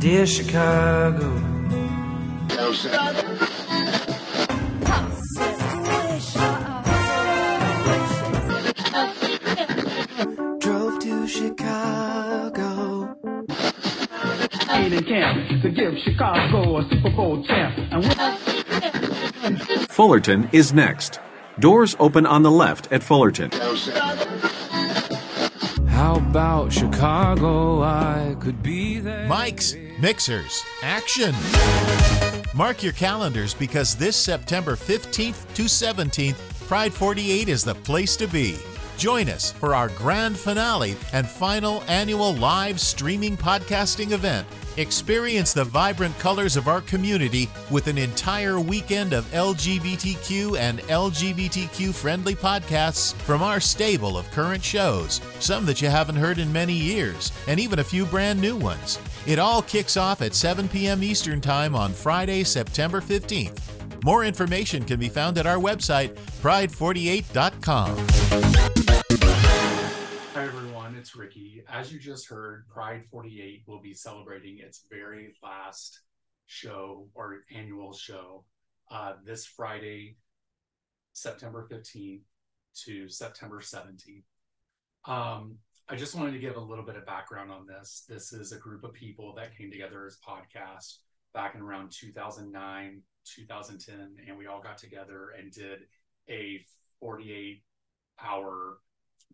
Dear Chicago. Drove to Chicago. to give Chicago a Super Bowl champ. Fullerton is next. Doors open on the left at Fullerton. How about Chicago? I could be there. Mics, mixers, action. Mark your calendars because this September 15th to 17th, Pride 48 is the place to be. Join us for our grand finale and final annual live streaming podcasting event. Experience the vibrant colors of our community with an entire weekend of LGBTQ and LGBTQ friendly podcasts from our stable of current shows, some that you haven't heard in many years, and even a few brand new ones. It all kicks off at 7 p.m. Eastern Time on Friday, September 15th. More information can be found at our website, pride48.com. It's Ricky. As you just heard, Pride 48 will be celebrating its very last show or annual show uh, this Friday, September 15th to September 17th. Um, I just wanted to give a little bit of background on this. This is a group of people that came together as podcast back in around 2009, 2010, and we all got together and did a 48 hour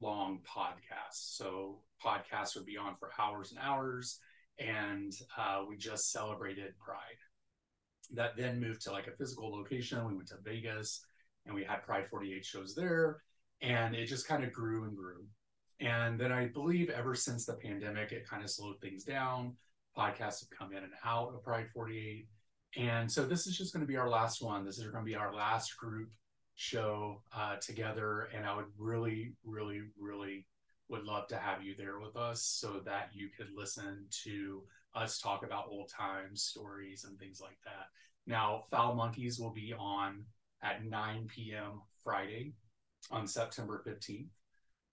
long podcasts. So podcasts would be on for hours and hours, and uh, we just celebrated Pride. That then moved to like a physical location. We went to Vegas, and we had Pride 48 shows there, and it just kind of grew and grew. And then I believe ever since the pandemic, it kind of slowed things down. Podcasts have come in and out of Pride 48. And so this is just going to be our last one. This is going to be our last group show uh, together. And I would really, really, really would love to have you there with us so that you could listen to us talk about old times, stories, and things like that. Now, Foul Monkeys will be on at 9 p.m. Friday on September 15th.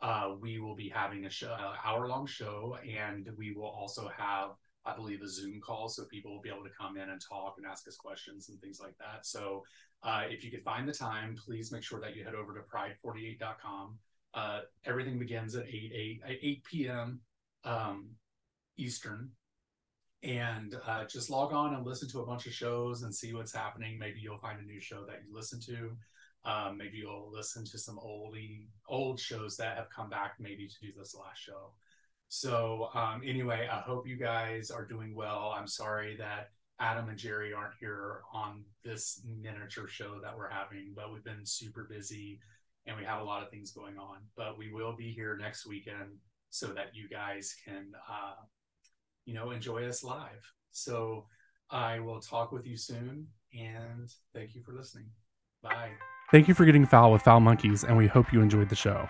Uh, we will be having a show, uh, hour long show, and we will also have, I believe, a Zoom call so people will be able to come in and talk and ask us questions and things like that. So, uh, if you could find the time, please make sure that you head over to pride48.com. Uh, everything begins at 8 8, 8 p.m. Um, Eastern. And uh, just log on and listen to a bunch of shows and see what's happening. Maybe you'll find a new show that you listen to. Um, maybe you'll listen to some oldie old shows that have come back maybe to do this last show. So um, anyway, I hope you guys are doing well. I'm sorry that Adam and Jerry aren't here on this miniature show that we're having, but we've been super busy and we have a lot of things going on. But we will be here next weekend so that you guys can, uh, you know, enjoy us live. So I will talk with you soon and thank you for listening. Bye. Thank you for getting foul with Foul Monkeys, and we hope you enjoyed the show.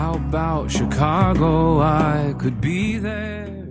How about Chicago? I could be there.